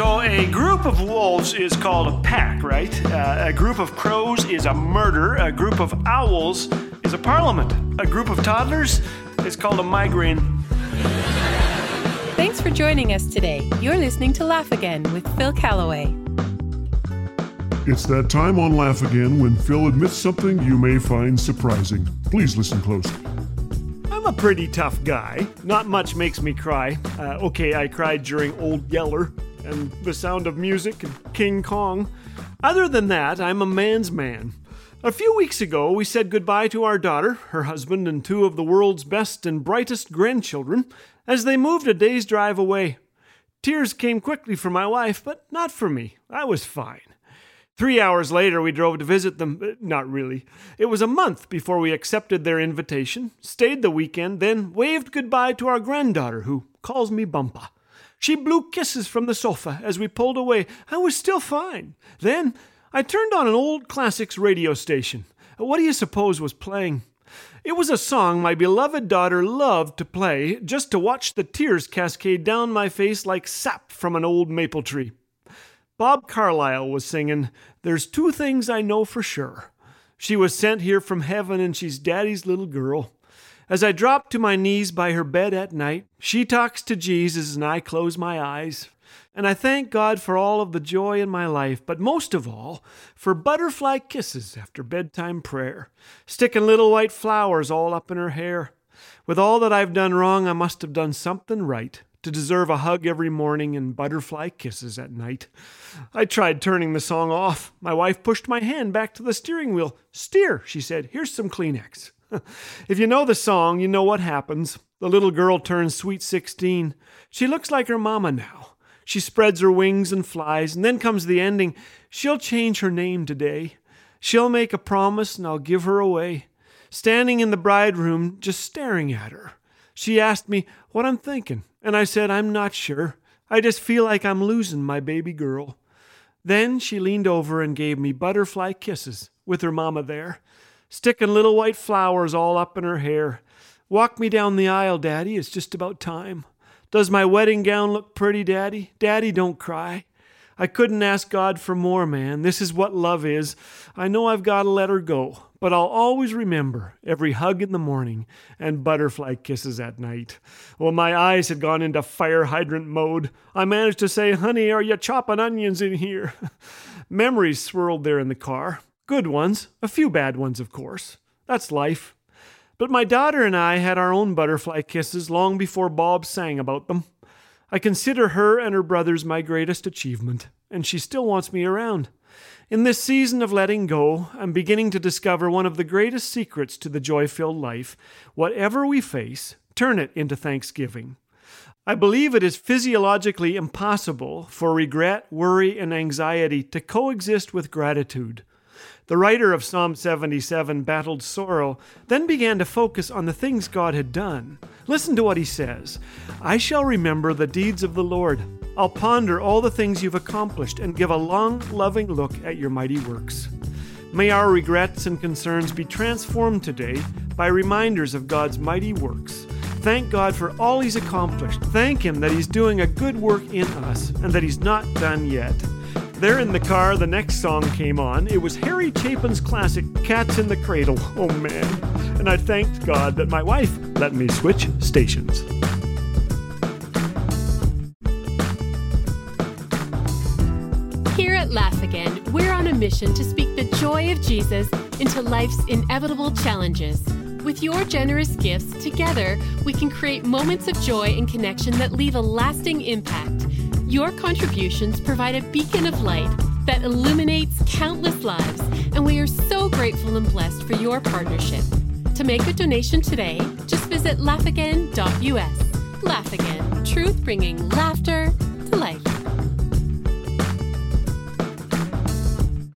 So, a group of wolves is called a pack, right? Uh, a group of crows is a murder. A group of owls is a parliament. A group of toddlers is called a migraine. Thanks for joining us today. You're listening to Laugh Again with Phil Callaway. It's that time on Laugh Again when Phil admits something you may find surprising. Please listen closely. I'm a pretty tough guy. Not much makes me cry. Uh, okay, I cried during Old Yeller and The Sound of Music and King Kong. Other than that, I'm a man's man. A few weeks ago, we said goodbye to our daughter, her husband, and two of the world's best and brightest grandchildren as they moved a day's drive away. Tears came quickly for my wife, but not for me. I was fine. Three hours later, we drove to visit them. Not really. It was a month before we accepted their invitation, stayed the weekend, then waved goodbye to our granddaughter, who calls me Bumpa. She blew kisses from the sofa as we pulled away. I was still fine. Then I turned on an old classics radio station. What do you suppose was playing? It was a song my beloved daughter loved to play, just to watch the tears cascade down my face like sap from an old maple tree. Bob Carlisle was singing, There's two things I know for sure. She was sent here from heaven and she's daddy's little girl. As I drop to my knees by her bed at night, she talks to Jesus and I close my eyes. And I thank God for all of the joy in my life, but most of all, for butterfly kisses after bedtime prayer, sticking little white flowers all up in her hair. With all that I've done wrong, I must have done something right to deserve a hug every morning and butterfly kisses at night. I tried turning the song off. My wife pushed my hand back to the steering wheel. Steer, she said. Here's some Kleenex. If you know the song, you know what happens. The little girl turns sweet 16. She looks like her mama now. She spreads her wings and flies, and then comes the ending. She'll change her name today. She'll make a promise, and I'll give her away. Standing in the bride room, just staring at her. She asked me what I'm thinking, and I said, I'm not sure. I just feel like I'm losing my baby girl. Then she leaned over and gave me butterfly kisses with her mama there, sticking little white flowers all up in her hair. Walk me down the aisle, Daddy. It's just about time. Does my wedding gown look pretty, Daddy? Daddy, don't cry. I couldn't ask God for more, man. This is what love is. I know I've got to let her go, but I'll always remember every hug in the morning and butterfly kisses at night. Well, my eyes had gone into fire hydrant mode. I managed to say, Honey, are you chopping onions in here? Memories swirled there in the car. Good ones, a few bad ones, of course. That's life. But my daughter and I had our own butterfly kisses long before Bob sang about them. I consider her and her brothers my greatest achievement, and she still wants me around. In this season of letting go, I'm beginning to discover one of the greatest secrets to the joy filled life. Whatever we face, turn it into thanksgiving. I believe it is physiologically impossible for regret, worry, and anxiety to coexist with gratitude. The writer of Psalm 77 battled sorrow, then began to focus on the things God had done. Listen to what he says I shall remember the deeds of the Lord. I'll ponder all the things you've accomplished and give a long, loving look at your mighty works. May our regrets and concerns be transformed today by reminders of God's mighty works. Thank God for all He's accomplished. Thank Him that He's doing a good work in us and that He's not done yet. There in the car, the next song came on. It was Harry Chapin's classic, Cats in the Cradle. Oh man. And I thanked God that my wife let me switch stations. Here at Laugh Again, we're on a mission to speak the joy of Jesus into life's inevitable challenges. With your generous gifts, together, we can create moments of joy and connection that leave a lasting impact. Your contributions provide a beacon of light that illuminates countless lives, and we are so grateful and blessed for your partnership. To make a donation today, just visit laughagain.us. Laugh Again, truth bringing laughter to life.